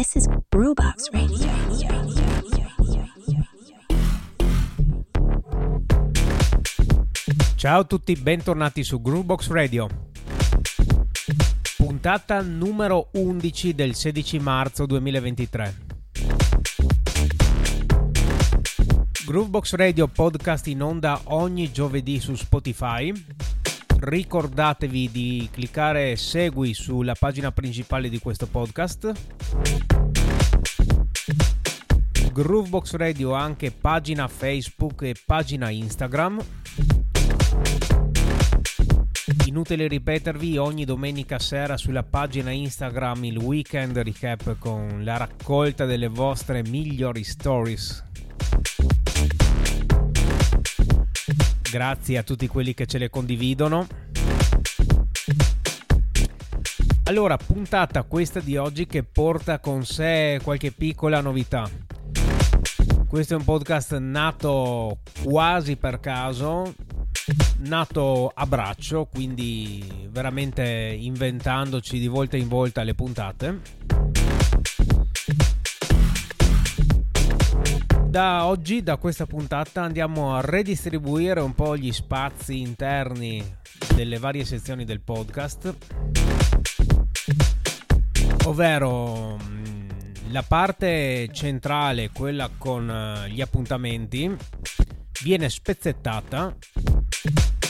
This is Brewbox Radio. Ciao a tutti, bentornati su Groovebox Radio. Puntata numero 11 del 16 marzo 2023. Groovebox Radio podcast in onda ogni giovedì su Spotify. Ricordatevi di cliccare segui sulla pagina principale di questo podcast. Groovebox Radio ha anche pagina Facebook e pagina Instagram. Inutile ripetervi, ogni domenica sera sulla pagina Instagram il weekend recap con la raccolta delle vostre migliori stories. Grazie a tutti quelli che ce le condividono. Allora, puntata questa di oggi che porta con sé qualche piccola novità. Questo è un podcast nato quasi per caso, nato a braccio, quindi veramente inventandoci di volta in volta le puntate. Da oggi, da questa puntata, andiamo a redistribuire un po' gli spazi interni delle varie sezioni del podcast, ovvero la parte centrale, quella con eh, gli appuntamenti, viene spezzettata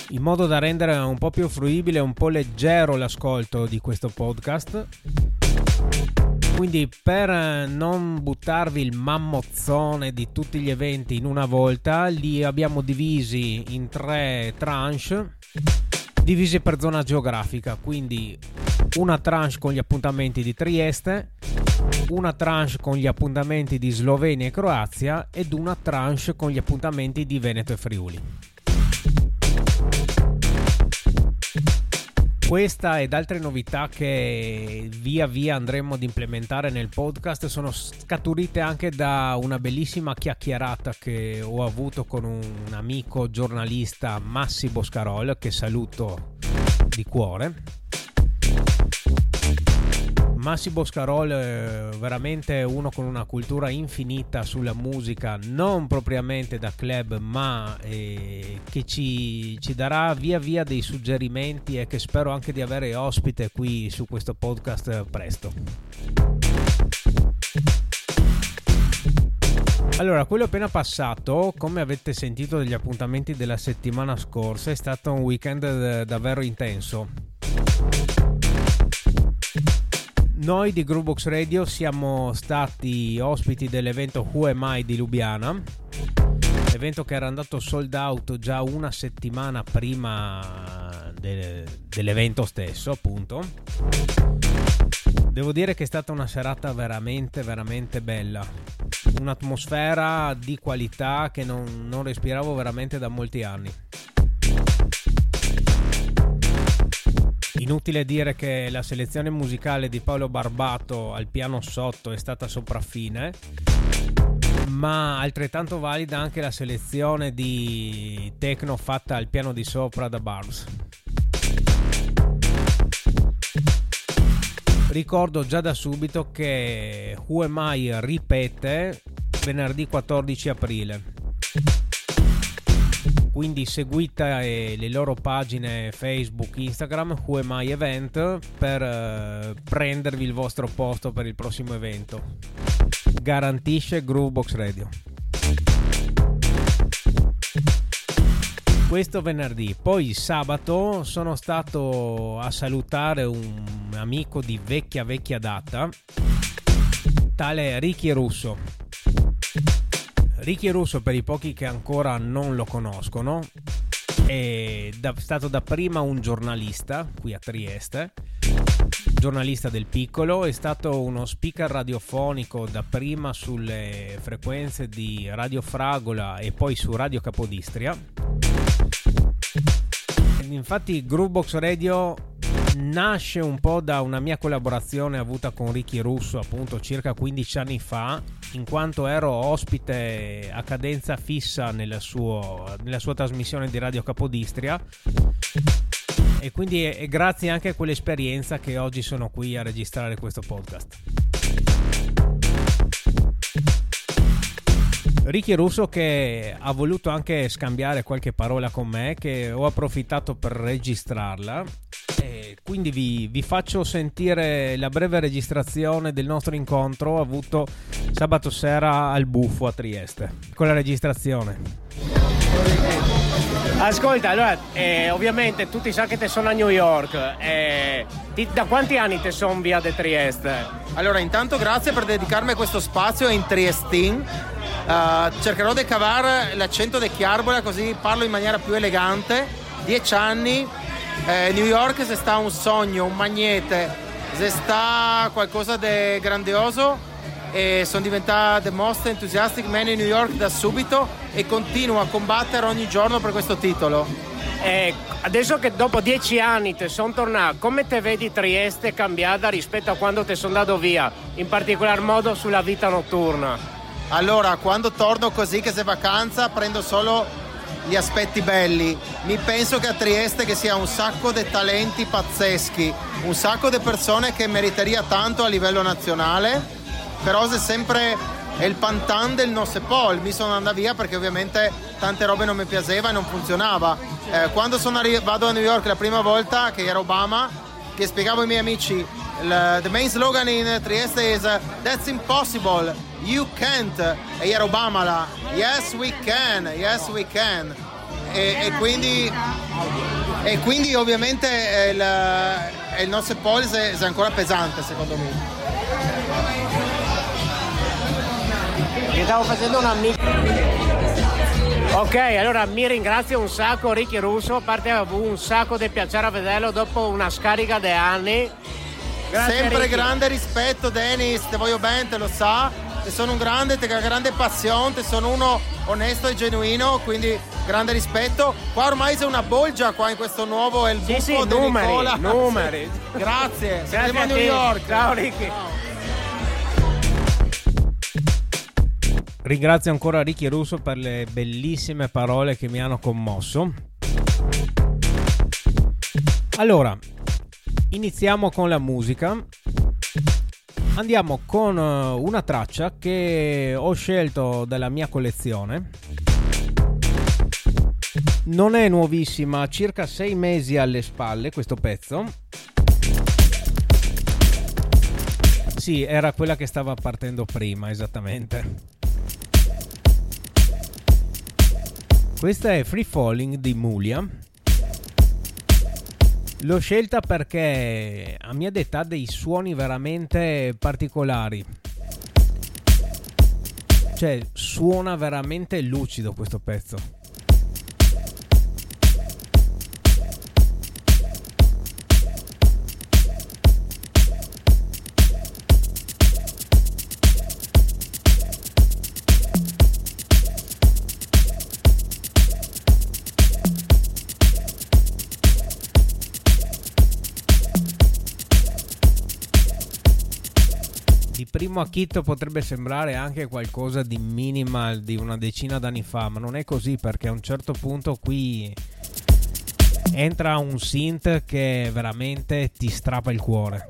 in modo da rendere un po' più fruibile, un po' leggero l'ascolto di questo podcast. Quindi per non buttarvi il mammozzone di tutti gli eventi in una volta, li abbiamo divisi in tre tranche, divisi per zona geografica. Quindi una tranche con gli appuntamenti di Trieste, una tranche con gli appuntamenti di Slovenia e Croazia ed una tranche con gli appuntamenti di Veneto e Friuli. Questa ed altre novità che via via andremo ad implementare nel podcast sono scaturite anche da una bellissima chiacchierata che ho avuto con un amico giornalista Massi Boscarol che saluto di cuore Massi Boscarol è veramente uno con una cultura infinita sulla musica, non propriamente da club, ma eh, che ci, ci, darà via via dei suggerimenti e che spero anche di avere ospite qui su questo podcast presto. Allora, quello appena passato, come avete sentito dagli appuntamenti della settimana scorsa, è stato un weekend davvero intenso noi di Groovebox Radio siamo stati ospiti dell'evento Who Am I di Lubiana, evento che era andato sold out già una settimana prima de- dell'evento stesso, appunto. Devo dire che è stata una serata veramente, veramente bella. Un'atmosfera di qualità che non, non respiravo veramente da molti anni. Inutile dire che la selezione musicale di Paolo Barbato al piano sotto è stata sopraffine, ma altrettanto valida anche la selezione di techno fatta al piano di sopra da Barbs. Ricordo già da subito che Who Am I ripete venerdì 14 aprile quindi seguite le loro pagine Facebook, Instagram, Who Am I Event per eh, prendervi il vostro posto per il prossimo evento. Garantisce Groovebox Radio. Questo venerdì, poi sabato sono stato a salutare un amico di vecchia vecchia data, tale Ricky Russo Ricky Russo, per i pochi che ancora non lo conoscono, è da, stato dapprima un giornalista qui a Trieste, giornalista del piccolo, è stato uno speaker radiofonico dapprima sulle frequenze di Radio Fragola e poi su Radio Capodistria. Infatti Groovebox Radio nasce un po' da una mia collaborazione avuta con Ricky Russo appunto circa 15 anni fa in quanto ero ospite a cadenza fissa nella, suo, nella sua trasmissione di Radio Capodistria e quindi è, grazie anche a quell'esperienza che oggi sono qui a registrare questo podcast. Ricky Russo che ha voluto anche scambiare qualche parola con me che ho approfittato per registrarla quindi vi, vi, faccio sentire la breve registrazione del nostro incontro avuto sabato sera al Buffo a Trieste con la registrazione Ascolta, allora, eh, ovviamente tutti sanno che te sono a New York. Eh, ti, da quanti anni te sono via di Trieste? Allora, intanto grazie per dedicarmi a questo spazio in Triestin. Uh, cercherò di cavare l'accento di Chiarbola così parlo in maniera più elegante. Dieci anni, eh, New York se sta un sogno, un magnete, se sta qualcosa di grandioso e sono diventato the most enthusiastic man in New York da subito e continuo a combattere ogni giorno per questo titolo. Eh, adesso che dopo dieci anni ti sono tornato, come te vedi Trieste cambiata rispetto a quando ti sono andato via, in particolar modo sulla vita notturna? Allora, quando torno così che se vacanza prendo solo gli aspetti belli. Mi penso che a Trieste che sia un sacco di talenti pazzeschi, un sacco di persone che meriteria tanto a livello nazionale, però se sempre è il pantan del no sepol, mi sono andato via perché ovviamente tante robe non mi piaceva e non funzionava. Eh, quando arri- vado a New York la prima volta, che era Obama, che spiegavo ai miei amici, il main slogan in Trieste is That's impossible. You Can't. E era Obama là. Yes we can, yes we can. E, e quindi e quindi ovviamente il, il nostro polse è ancora pesante secondo me. Ti stavo facendo una Ok, allora mi ringrazio un sacco Ricky Russo, a parte un sacco di piacere a vederlo dopo una scarica di anni. Grazie, Sempre Ricky. grande rispetto Dennis, te voglio bene, te lo sa te sono un grande, te ha grande passione, te sono uno onesto e genuino, quindi grande rispetto. Qua ormai sei una bolgia qua in questo nuovo è il sì, sì, numeri, Nicola. numeri. Grazie, Grazie a New York. Ciao Ricky. Ciao. Ringrazio ancora Ricky Russo per le bellissime parole che mi hanno commosso. Allora, iniziamo con la musica andiamo con eh, una traccia che ho scelto dalla mia collezione. Non è nuovissima, circa sei mesi alle spalle questo pezzo. Sì, era quella che stava partendo prima, esattamente. Questa è Free Falling di Mulia L'ho scelta perché a mia età dei suoni veramente particolari. Cioè, suona veramente lucido questo pezzo. Primo acchito potrebbe sembrare anche qualcosa di minimal di una decina d'anni fa, ma non è così perché a un certo punto qui entra un synth che veramente ti strappa il cuore.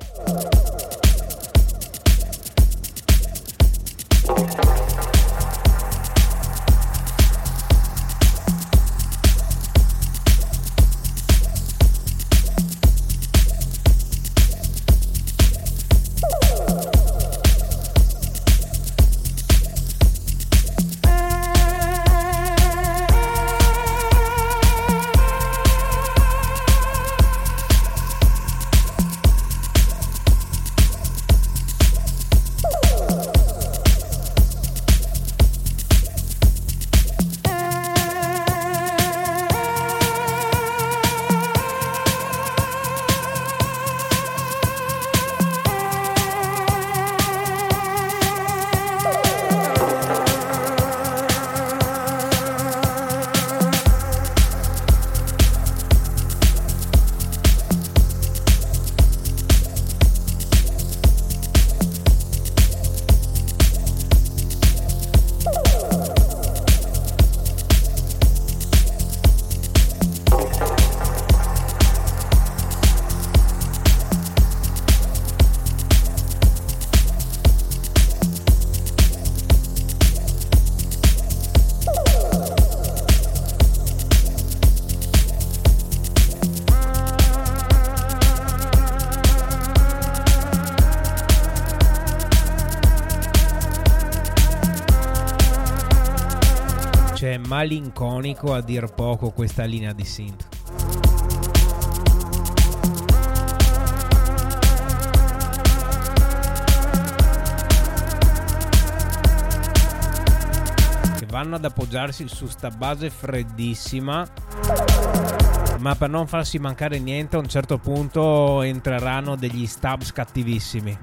Malinconico a dir poco questa linea di synth. Che vanno ad appoggiarsi su sta base freddissima ma per non farsi mancare niente a un certo punto entreranno degli stabs cattivissimi.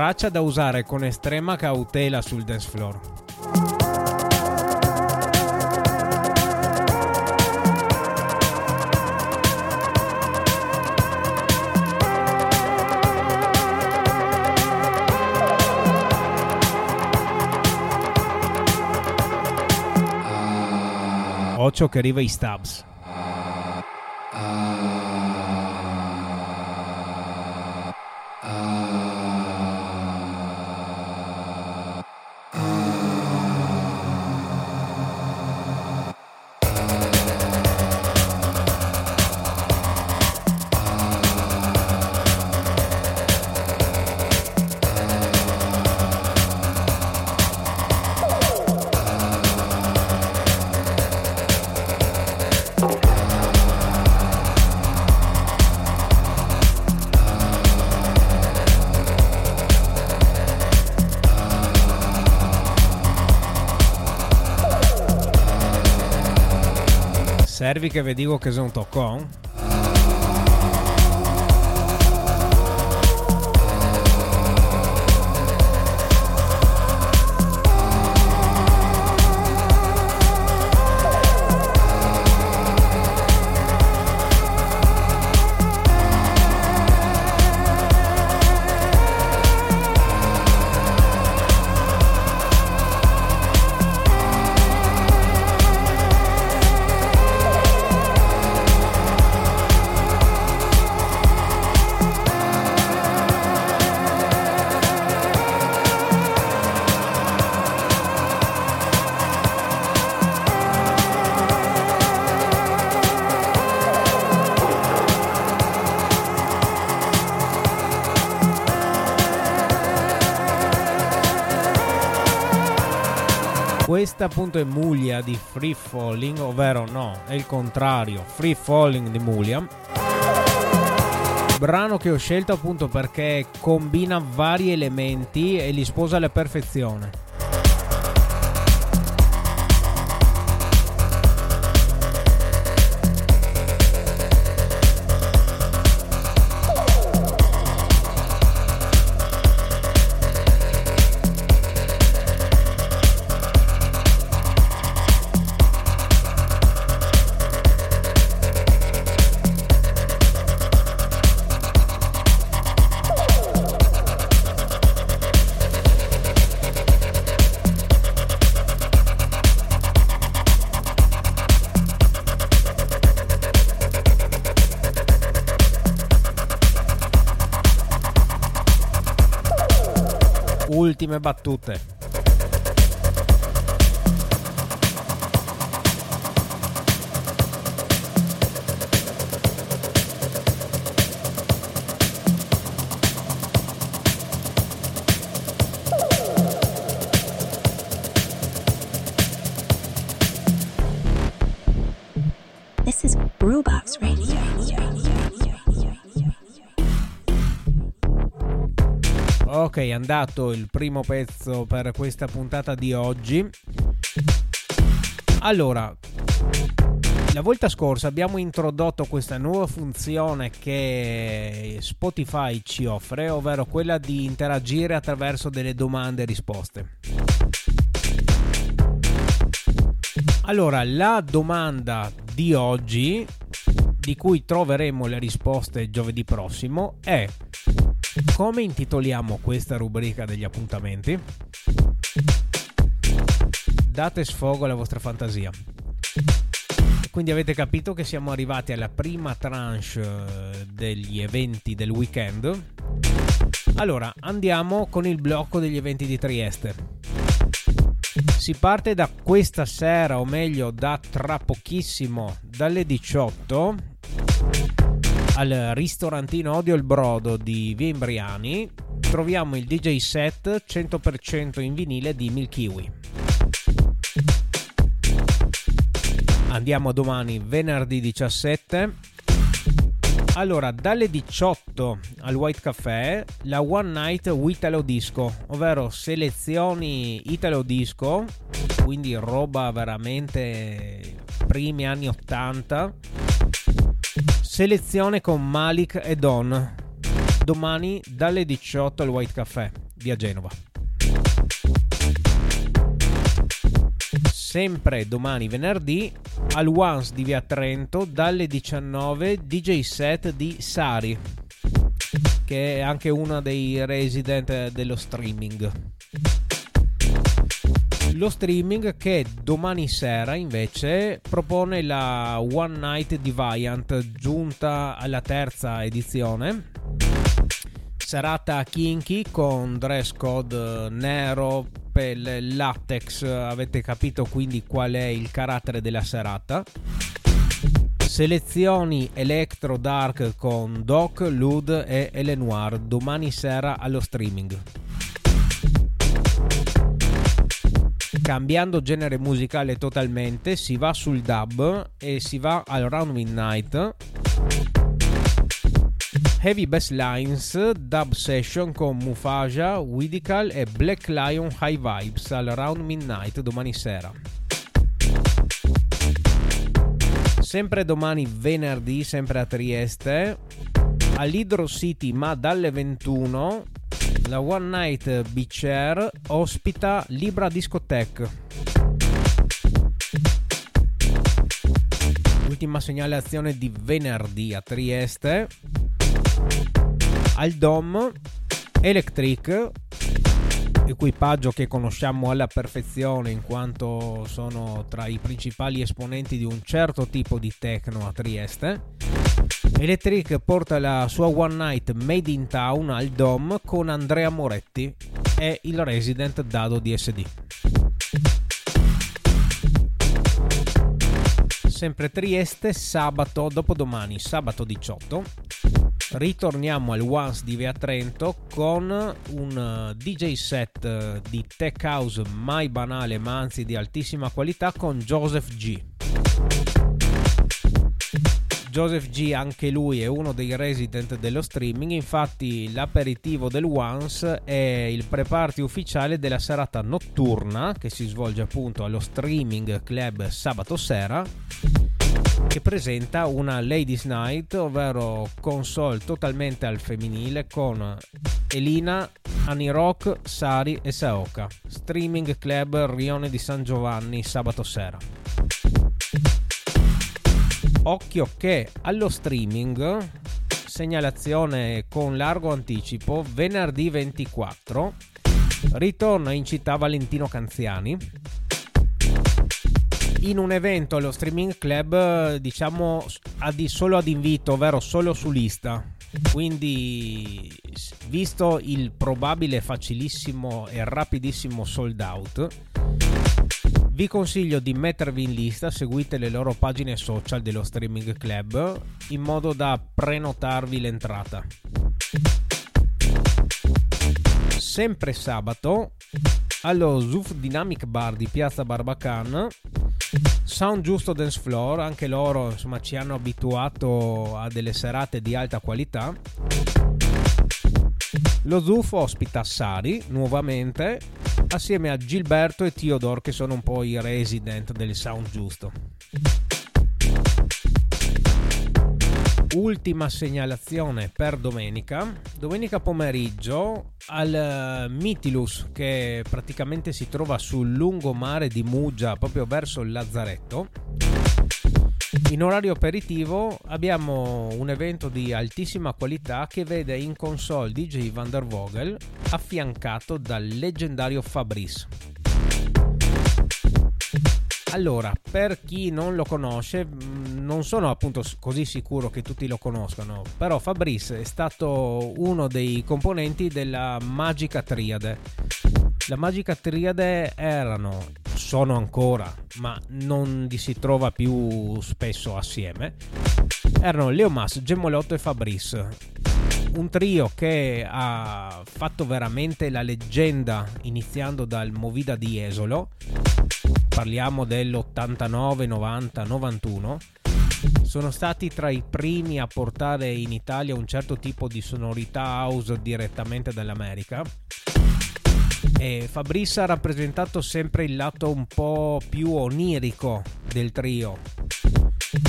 Traccia da usare con estrema cautela sul dance floor. 8 che arriva i Stubbs. Servi che vi dico che sono un Questa appunto è Muglia di Free Falling, ovvero no, è il contrario, Free Falling di Muglia. Brano che ho scelto appunto perché combina vari elementi e li sposa alla perfezione. Ultime battute. È andato il primo pezzo per questa puntata di oggi. Allora, la volta scorsa abbiamo introdotto questa nuova funzione che Spotify ci offre, ovvero quella di interagire attraverso delle domande e risposte. Allora, la domanda di oggi, di cui troveremo le risposte giovedì prossimo, è come intitoliamo questa rubrica degli appuntamenti? Date sfogo alla vostra fantasia. Quindi avete capito che siamo arrivati alla prima tranche eh, degli eventi del weekend. Allora, andiamo con il blocco degli eventi di Trieste. Si parte da questa sera, o meglio da tra pochissimo, dalle 18 al ristorantino Odio il Brodo di Via Imbriani troviamo il DJ set 100% in vinile di Milkiwi. Andiamo domani venerdì 17 allora, dalle 18 al White Café, la One Night Italo Disco, ovvero selezioni Italo Disco, quindi roba veramente primi anni 80. Selezione con Malik e Don. Domani dalle 18 al White Café, via Genova. sempre domani venerdì al Once di Via Trento dalle 19 DJ set di Sari che è anche uno dei resident dello streaming lo streaming che domani sera invece propone la One Night Deviant giunta alla terza edizione. Serata kinky con dress code nero per latex. Avete capito quindi qual è il carattere della serata? Selezioni electro dark con Doc, Lud e Elenoir domani sera allo streaming cambiando genere musicale totalmente si va sul dub e si va al round midnight Heavy Bass Lines Dub Session con Mufaja, Widical e Black Lion High Vibes al Round Midnight domani sera. Sempre domani venerdì, sempre a Trieste, all'Hydro City ma dalle 21 la One Night Beach Air ospita Libra Discotheque. Ultima segnalazione di venerdì a Trieste al DOM Electric equipaggio che conosciamo alla perfezione in quanto sono tra i principali esponenti di un certo tipo di techno a Trieste. Electric porta la sua One Night Made in Town al DOM con Andrea Moretti e il resident Dado DSD. Sempre Trieste, sabato, dopodomani, sabato 18, ritorniamo al Once di Via Trento con un uh, DJ set uh, di tech house mai banale ma anzi di altissima qualità con Joseph G. Joseph G anche lui è uno dei resident dello streaming, infatti l'aperitivo del Once è il pre-party ufficiale della serata notturna che si svolge appunto allo streaming club sabato sera che presenta una Ladies Night, ovvero console totalmente al femminile con Elina, Rock, Sari e Saoka. Streaming Club Rione di San Giovanni sabato sera. Occhio che allo streaming, segnalazione con largo anticipo, venerdì 24, ritorna in città Valentino Canziani in un evento allo streaming club diciamo ad, solo ad invito ovvero solo su lista. Quindi visto il probabile facilissimo e rapidissimo sold out vi consiglio di mettervi in lista seguite le loro pagine social dello streaming club in modo da prenotarvi l'entrata. Sempre sabato allo Zuf Dynamic Bar di Piazza Barbacan Sound Giusto Dance Floor, anche loro insomma, ci hanno abituato a delle serate di alta qualità. Lo Zuf ospita Sari nuovamente assieme a Gilberto e Theodore che sono un po' i resident del Sound Giusto. Ultima segnalazione per domenica. Domenica pomeriggio al eh, Mitilus che praticamente si trova sul lungomare di Muggia proprio verso il Lazzaretto. In orario aperitivo abbiamo un evento di altissima qualità che vede in console DJ Van der Vogel affiancato dal leggendario Fabrice. Allora, per chi non lo conosce, mm, non sono appunto così sicuro che tutti lo conoscano, però Fabrice è stato uno dei componenti della Magica Triade. La Magica Triade erano, sono ancora, ma non li si trova più spesso assieme. Erano Leomas, Gemolotto e Fabrice. Un trio che ha fatto veramente la leggenda iniziando dal Movida di Esolo. Parliamo dell'89, 90, 91 sono stati tra i primi a portare in Italia un certo tipo di sonorità house direttamente dall'America. E Fabrice ha rappresentato sempre il lato un po' più onirico del trio.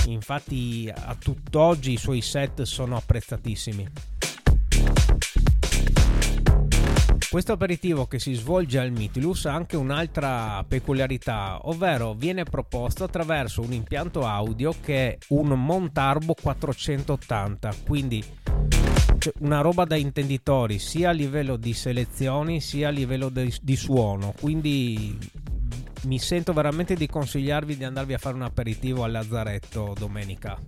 Infatti, a tutt'oggi i suoi set sono apprezzatissimi. Questo aperitivo che si svolge al Mitilus ha anche un'altra peculiarità, ovvero viene proposto attraverso un impianto audio che è un Montarbo 480, quindi una roba da intenditori sia a livello di selezioni sia a livello di, di suono, quindi mi sento veramente di consigliarvi di andarvi a fare un aperitivo al Lazzaretto domenica.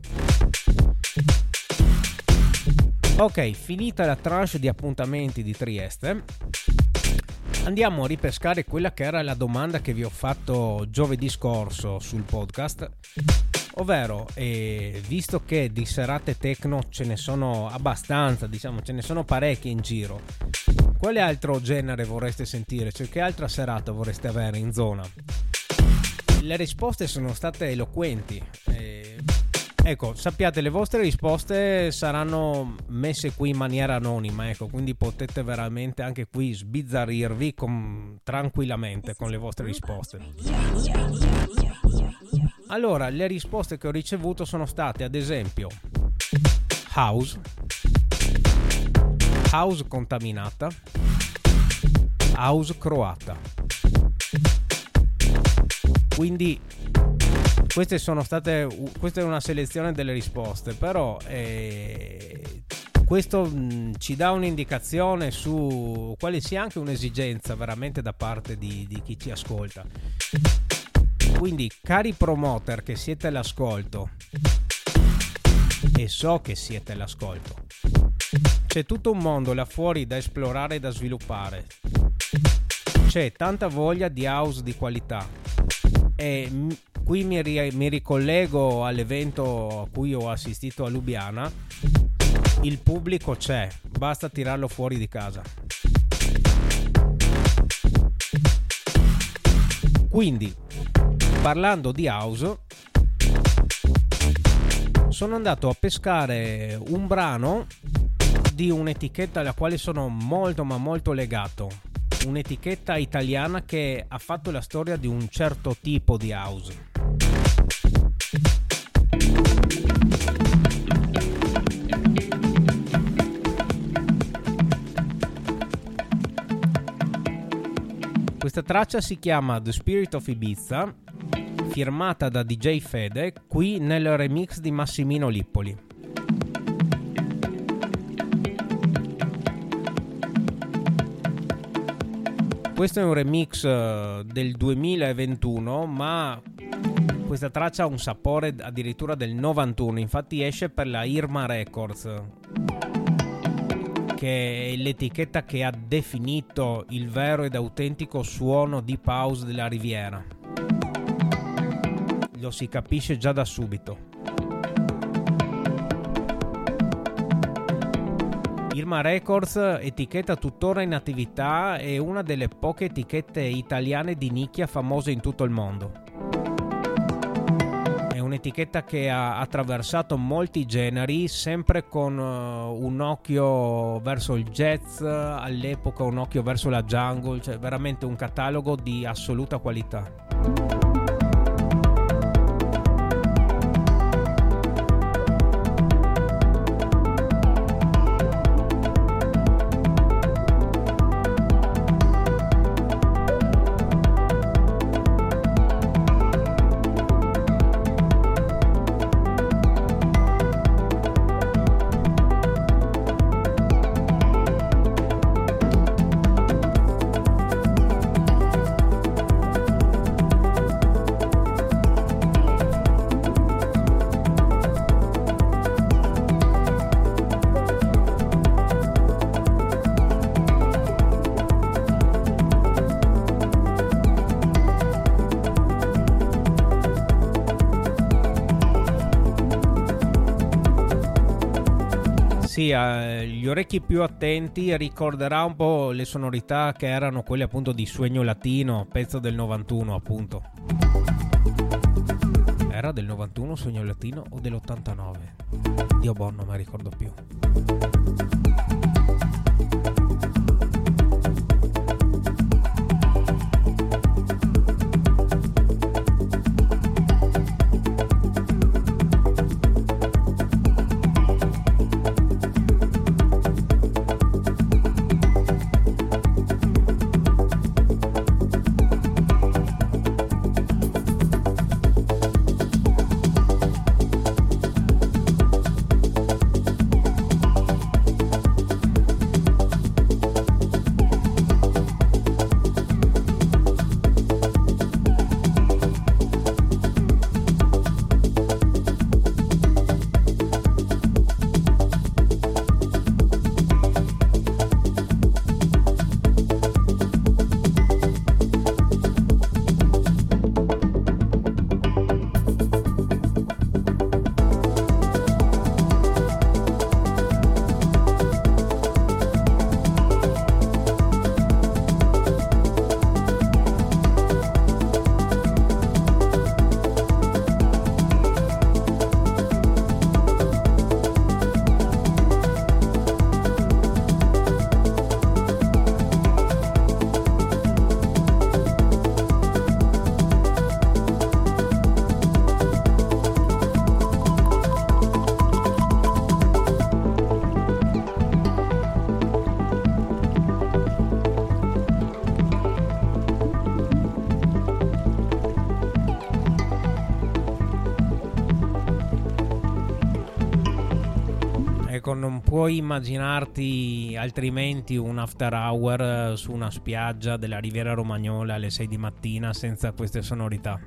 Ok, finita la tranche di appuntamenti di Trieste, andiamo a ripescare quella che era la domanda che vi ho fatto giovedì scorso sul podcast. Ovvero, eh, visto che di serate techno ce ne sono abbastanza, diciamo, ce ne sono parecchie in giro, quale altro genere vorreste sentire? Cioè, che altra serata vorreste avere in zona? Le risposte sono state eloquenti. Eh, Ecco, sappiate, le vostre risposte saranno messe qui in maniera anonima, ecco, quindi potete veramente anche qui sbizzarrirvi con, tranquillamente con le vostre risposte. Allora, le risposte che ho ricevuto sono state, ad esempio, house, house contaminata, house croata. Quindi queste sono state questa è una selezione delle risposte però eh, questo mh, ci dà un'indicazione su quale sia anche un'esigenza veramente da parte di, di chi ci ascolta. Quindi cari promoter che siete all'ascolto e so che siete all'ascolto c'è tutto un mondo là fuori da esplorare e da sviluppare. C'è tanta voglia di house di qualità. E Qui mi, ri- mi ricollego all'evento a cui ho assistito a Lubiana. Il pubblico c'è, basta tirarlo fuori di casa. Quindi, parlando di house, sono andato a pescare un brano di un'etichetta alla quale sono molto ma molto legato un'etichetta italiana che ha fatto la storia di un certo tipo di house. Questa traccia si chiama The Spirit of Ibiza, firmata da DJ Fede, qui nel remix di Massimino Lippoli. Questo è un remix eh, del 2021, ma questa traccia ha un sapore addirittura del 91, infatti esce per la Irma Records, che è l'etichetta che ha definito il vero ed autentico suono di pause della Riviera. Lo si capisce già da subito. Irma Records, etichetta tuttora in attività, è una delle poche etichette italiane di nicchia famose in tutto il mondo. Un'etichetta che ha attraversato molti generi, sempre con uh, un occhio verso il jazz, all'epoca un occhio verso la jungle, cioè veramente un catalogo di assoluta qualità. Sì, eh, gli orecchi più attenti ricorderà un po' le sonorità che erano quelle appunto di Sueño Latino, pezzo del 91 appunto. Era del 91 Sueño Latino o dell'89? Dio buono, non mi ricordo più. Puoi immaginarti altrimenti un after hour eh, su una spiaggia della Riviera Romagnola alle 6 di mattina senza queste sonorità.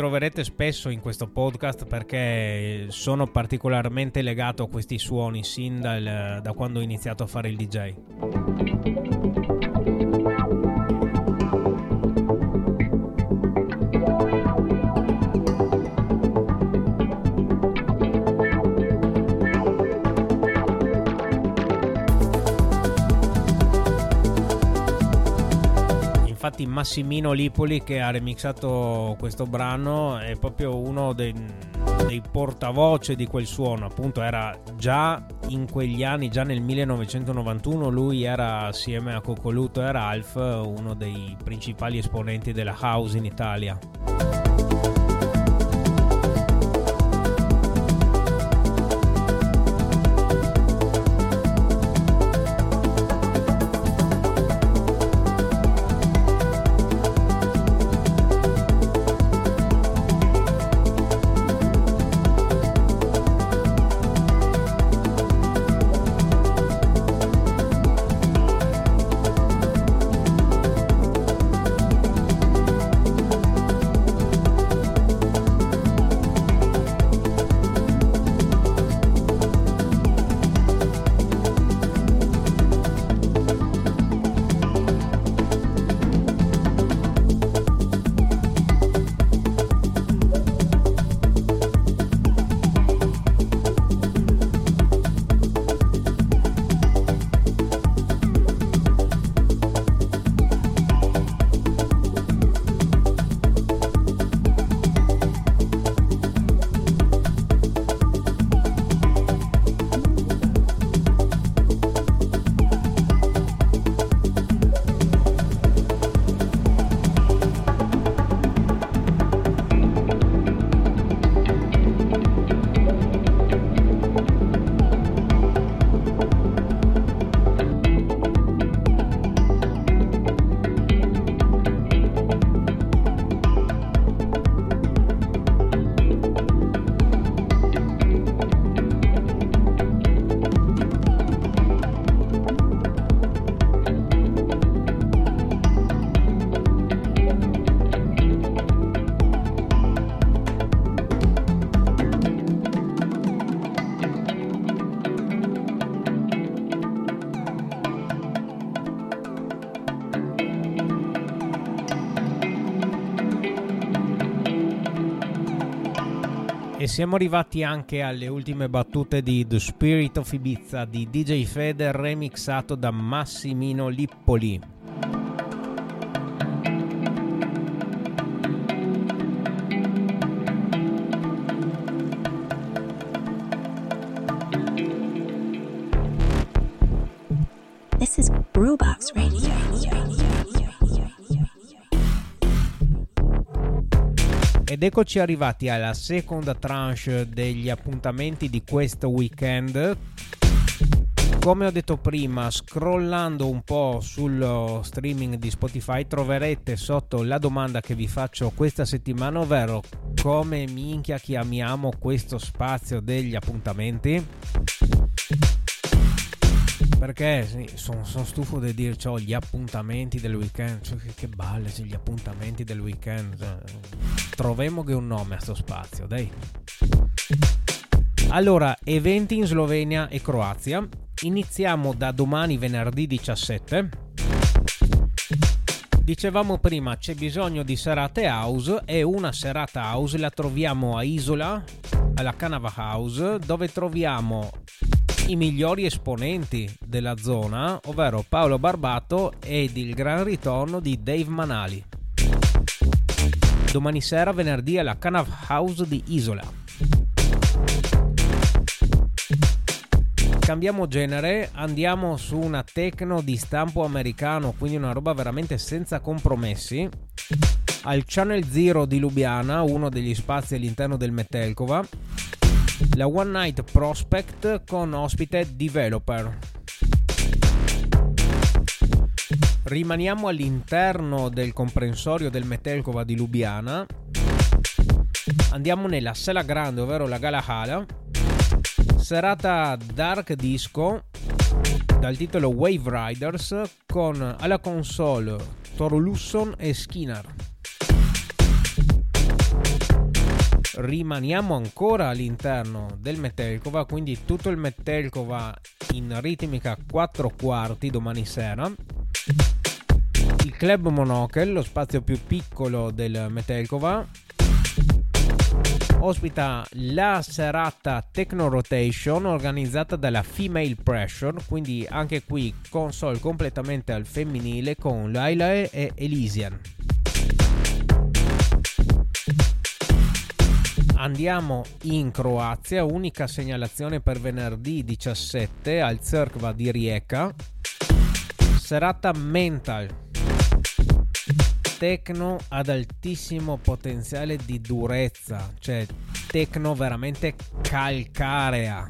Ritroverete spesso in questo podcast perché sono particolarmente legato a questi suoni sin dal, da quando ho iniziato a fare il DJ. Infatti Massimino Lipoli che ha remixato questo brano è proprio uno dei, dei portavoce di quel suono, appunto era già in quegli anni, già nel 1991 lui era assieme a Coccoluto e Ralph uno dei principali esponenti della house in Italia. Siamo arrivati anche alle ultime battute di The Spirit of Ibiza di DJ Feder remixato da Massimino Lippoli. Eccoci arrivati alla seconda tranche degli appuntamenti di questo weekend. Come ho detto prima, scrollando un po' sullo streaming di Spotify troverete sotto la domanda che vi faccio questa settimana, ovvero come minchia chiamiamo questo spazio degli appuntamenti? Perché sì, sono son stufo di dire cioè, gli appuntamenti del weekend. Cioè, che, che balle, cioè, gli appuntamenti del weekend. Cioè, trovemo che un nome a sto spazio, dai. Allora, eventi in Slovenia e Croazia. Iniziamo da domani venerdì 17. Dicevamo prima c'è bisogno di serate house e una serata house la troviamo a Isola, alla Canava House, dove troviamo i migliori esponenti della zona, ovvero Paolo Barbato ed il gran ritorno di Dave Manali. Domani sera, venerdì, alla Canav House di Isola. Cambiamo genere, andiamo su una techno di stampo americano, quindi una roba veramente senza compromessi. Al Channel Zero di Lubiana, uno degli spazi all'interno del Metelkova, la One Night Prospect con ospite Developer. Rimaniamo all'interno del comprensorio del Metelkova di Lubiana. Andiamo nella sala grande, ovvero la Galahala. Serata Dark Disco dal titolo Wave Riders con alla console Toro Lusson e Skinner. Rimaniamo ancora all'interno del Metelkova, quindi tutto il Metelkova in ritmica 4 quarti domani sera. Il Club Monocle, lo spazio più piccolo del Metelkova, ospita la serata Techno Rotation organizzata dalla Female Pressure, quindi anche qui console completamente al femminile con Laila e Elysian. Andiamo in Croazia, unica segnalazione per venerdì 17 al Cerkva di Rijeka. Serata mental. Tecno ad altissimo potenziale di durezza, cioè tecno veramente calcarea.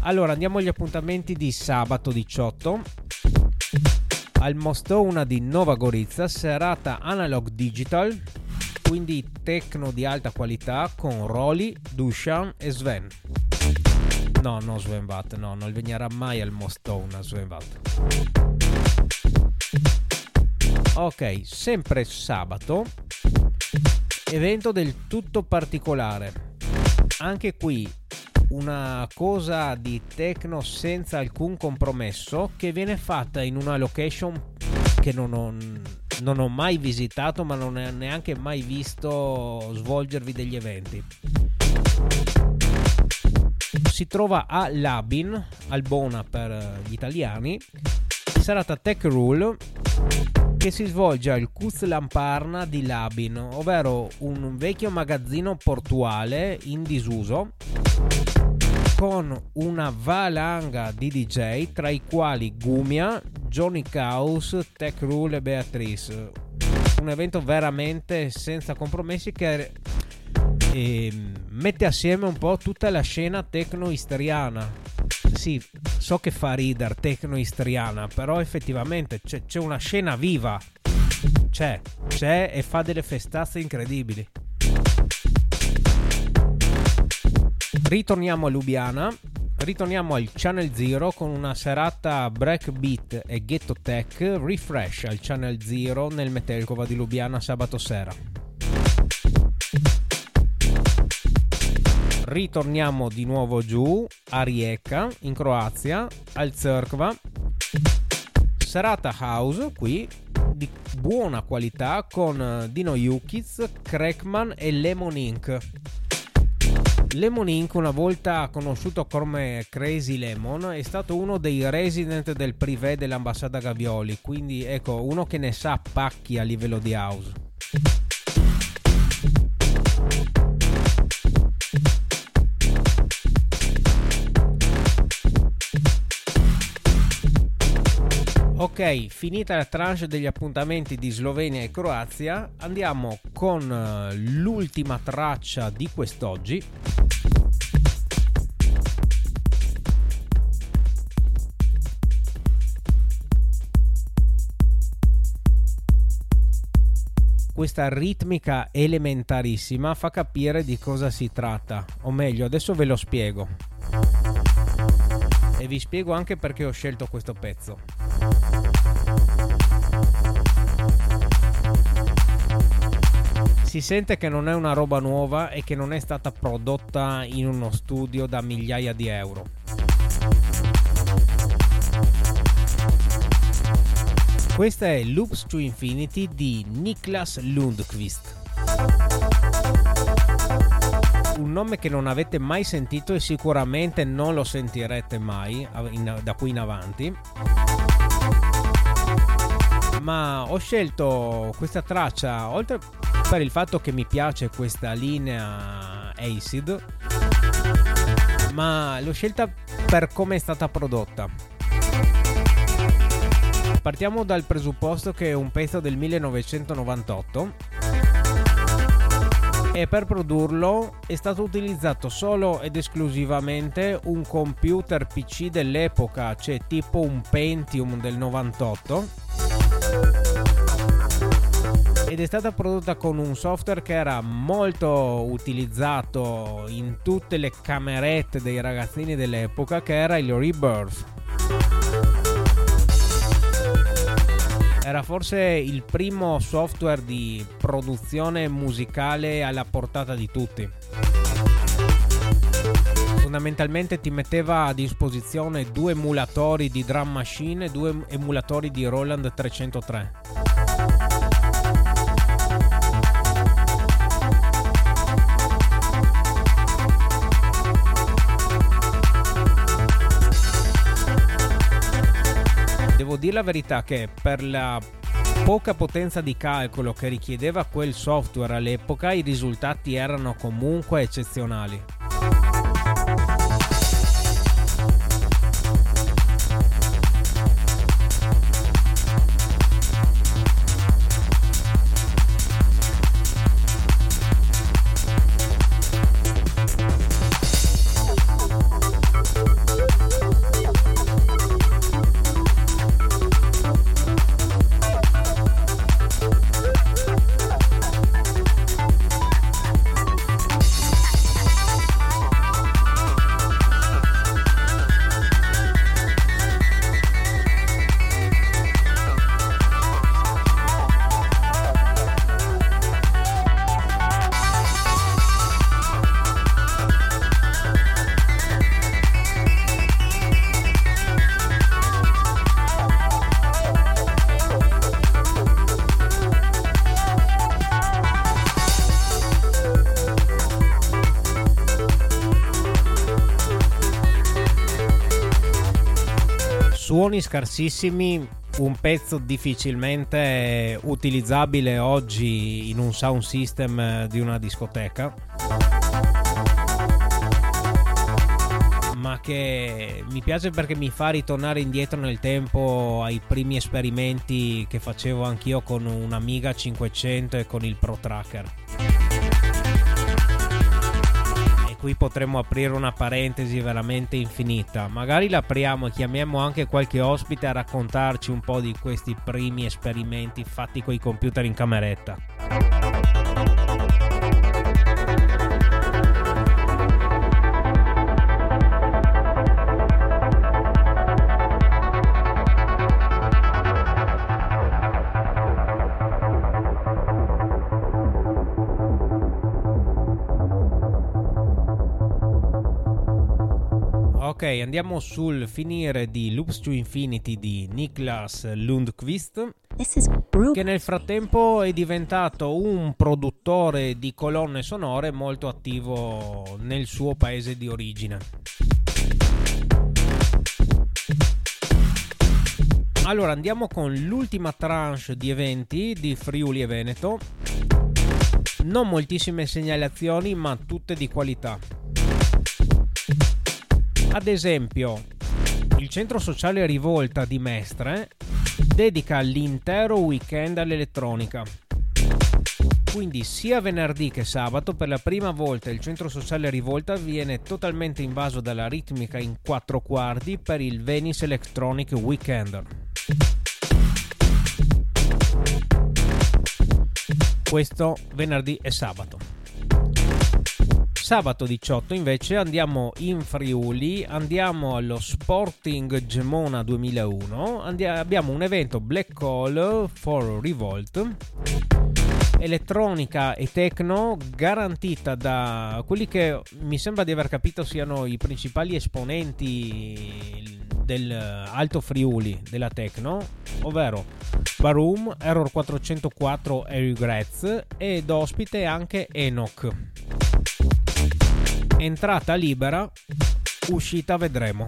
Allora andiamo agli appuntamenti di sabato 18 al Mostona di Nova Gorizia, serata analog digital, quindi techno di alta qualità con Roli, Dushan e Sven. No, non Sven Vatt, no, non venirà mai al Mostona Sven Vatt. Ok, sempre sabato, evento del tutto particolare. Anche qui una cosa di techno senza alcun compromesso che viene fatta in una location che non ho, non ho mai visitato ma non ho neanche mai visto svolgervi degli eventi. Si trova a Labin, Albona per gli italiani, serata Tech Rule che si svolge al Kuz Lamparna di Labin, ovvero un vecchio magazzino portuale in disuso con una valanga di DJ tra i quali Gumia, Johnny Caus, Tech Rule e Beatrice. Un evento veramente senza compromessi che eh, mette assieme un po' tutta la scena tecno-istriana. Sì, so che fa ridere tecno-istriana, però effettivamente c'è, c'è una scena viva. C'è, c'è e fa delle festazze incredibili. Ritorniamo a Lubiana, ritorniamo al Channel Zero con una serata breakbeat e ghetto tech refresh al Channel Zero nel Metelkova di Lubiana sabato sera. Ritorniamo di nuovo giù a Rijeka in Croazia al Cerkva. Serata house qui di buona qualità con eh, Dino Yukiz, Crackman e Lemon Inc. Lemon Inc., una volta conosciuto come Crazy Lemon, è stato uno dei resident del privé dell'ambasciata Gavioli, quindi ecco, uno che ne sa pacchi a livello di house. Ok, finita la tranche degli appuntamenti di Slovenia e Croazia, andiamo con eh, l'ultima traccia di quest'oggi. Questa ritmica elementarissima fa capire di cosa si tratta, o meglio, adesso ve lo spiego. Vi spiego anche perché ho scelto questo pezzo. Si sente che non è una roba nuova e che non è stata prodotta in uno studio da migliaia di euro. Questa è Loops to Infinity di Niklas Lundqvist. Un nome che non avete mai sentito e sicuramente non lo sentirete mai da qui in avanti ma ho scelto questa traccia oltre per il fatto che mi piace questa linea Acid, ma l'ho scelta per come è stata prodotta. Partiamo dal presupposto che è un pezzo del 1998 e per produrlo è stato utilizzato solo ed esclusivamente un computer PC dell'epoca, cioè tipo un Pentium del 98 ed è stata prodotta con un software che era molto utilizzato in tutte le camerette dei ragazzini dell'epoca che era il Rebirth. Era forse il primo software di produzione musicale alla portata di tutti. Fondamentalmente ti metteva a disposizione due emulatori di drum machine e due emulatori di Roland 303. Dire la verità che per la poca potenza di calcolo che richiedeva quel software all'epoca i risultati erano comunque eccezionali. Suoni scarsissimi, un pezzo difficilmente utilizzabile oggi in un sound system di una discoteca. Ma che mi piace perché mi fa ritornare indietro nel tempo ai primi esperimenti che facevo anch'io con un Amiga 500 e con il Pro Tracker qui potremmo aprire una parentesi veramente infinita. Magari l'apriamo e chiamiamo anche qualche ospite a raccontarci un po' di questi primi esperimenti fatti con i computer in cameretta. Andiamo sul finire di Loops to Infinity di Niklas Lundqvist. che nel frattempo è diventato un produttore di colonne sonore molto attivo nel suo paese di origine. Allora andiamo con l'ultima tranche di eventi di Friuli e Veneto. Non moltissime segnalazioni, ma tutte di qualità. Ad esempio, il centro sociale Rivolta di Mestre dedica l'intero weekend all'elettronica. Quindi sia venerdì che sabato per la prima volta il centro sociale Rivolta viene totalmente invaso dalla ritmica in quattro quarti per il Venice Electronic Weekend. Questo venerdì e sabato. Sabato 18 invece andiamo in Friuli, andiamo allo Sporting Gemona 2001, andiamo, abbiamo un evento Black Call for Revolt, elettronica e techno garantita da quelli che mi sembra di aver capito siano i principali esponenti del Alto Friuli della techno, ovvero Barum, Error 404 e Regrets ed ospite anche Enoch. Entrata libera, uscita vedremo.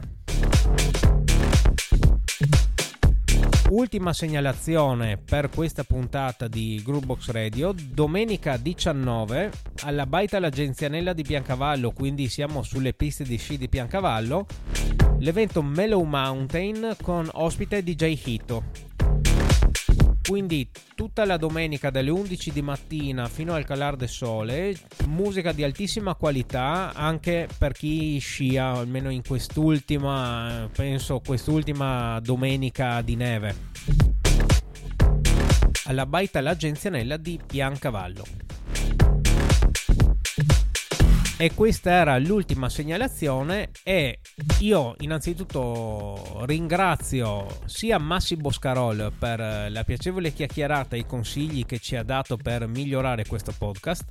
Ultima segnalazione per questa puntata di Groovebox Radio, domenica 19 alla Baita l'Agenzianella di Piancavallo, quindi siamo sulle piste di sci di Piancavallo, l'evento Mellow Mountain con ospite DJ Hito. Quindi tutta la domenica dalle 11 di mattina fino al calar del sole, musica di altissima qualità anche per chi scia, almeno in quest'ultima, penso quest'ultima domenica di neve. Alla baita l'Agenzianella di Piancavallo. E questa era l'ultima segnalazione e io innanzitutto ringrazio sia Massi Boscarol per la piacevole chiacchierata e i consigli che ci ha dato per migliorare questo podcast.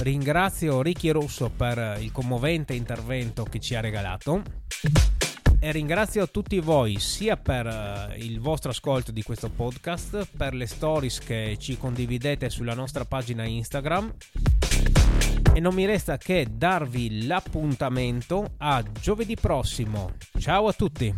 Ringrazio Ricky Russo per il commovente intervento che ci ha regalato e ringrazio tutti voi sia per il vostro ascolto di questo podcast, per le stories che ci condividete sulla nostra pagina Instagram e non mi resta che darvi l'appuntamento a giovedì prossimo. Ciao a tutti!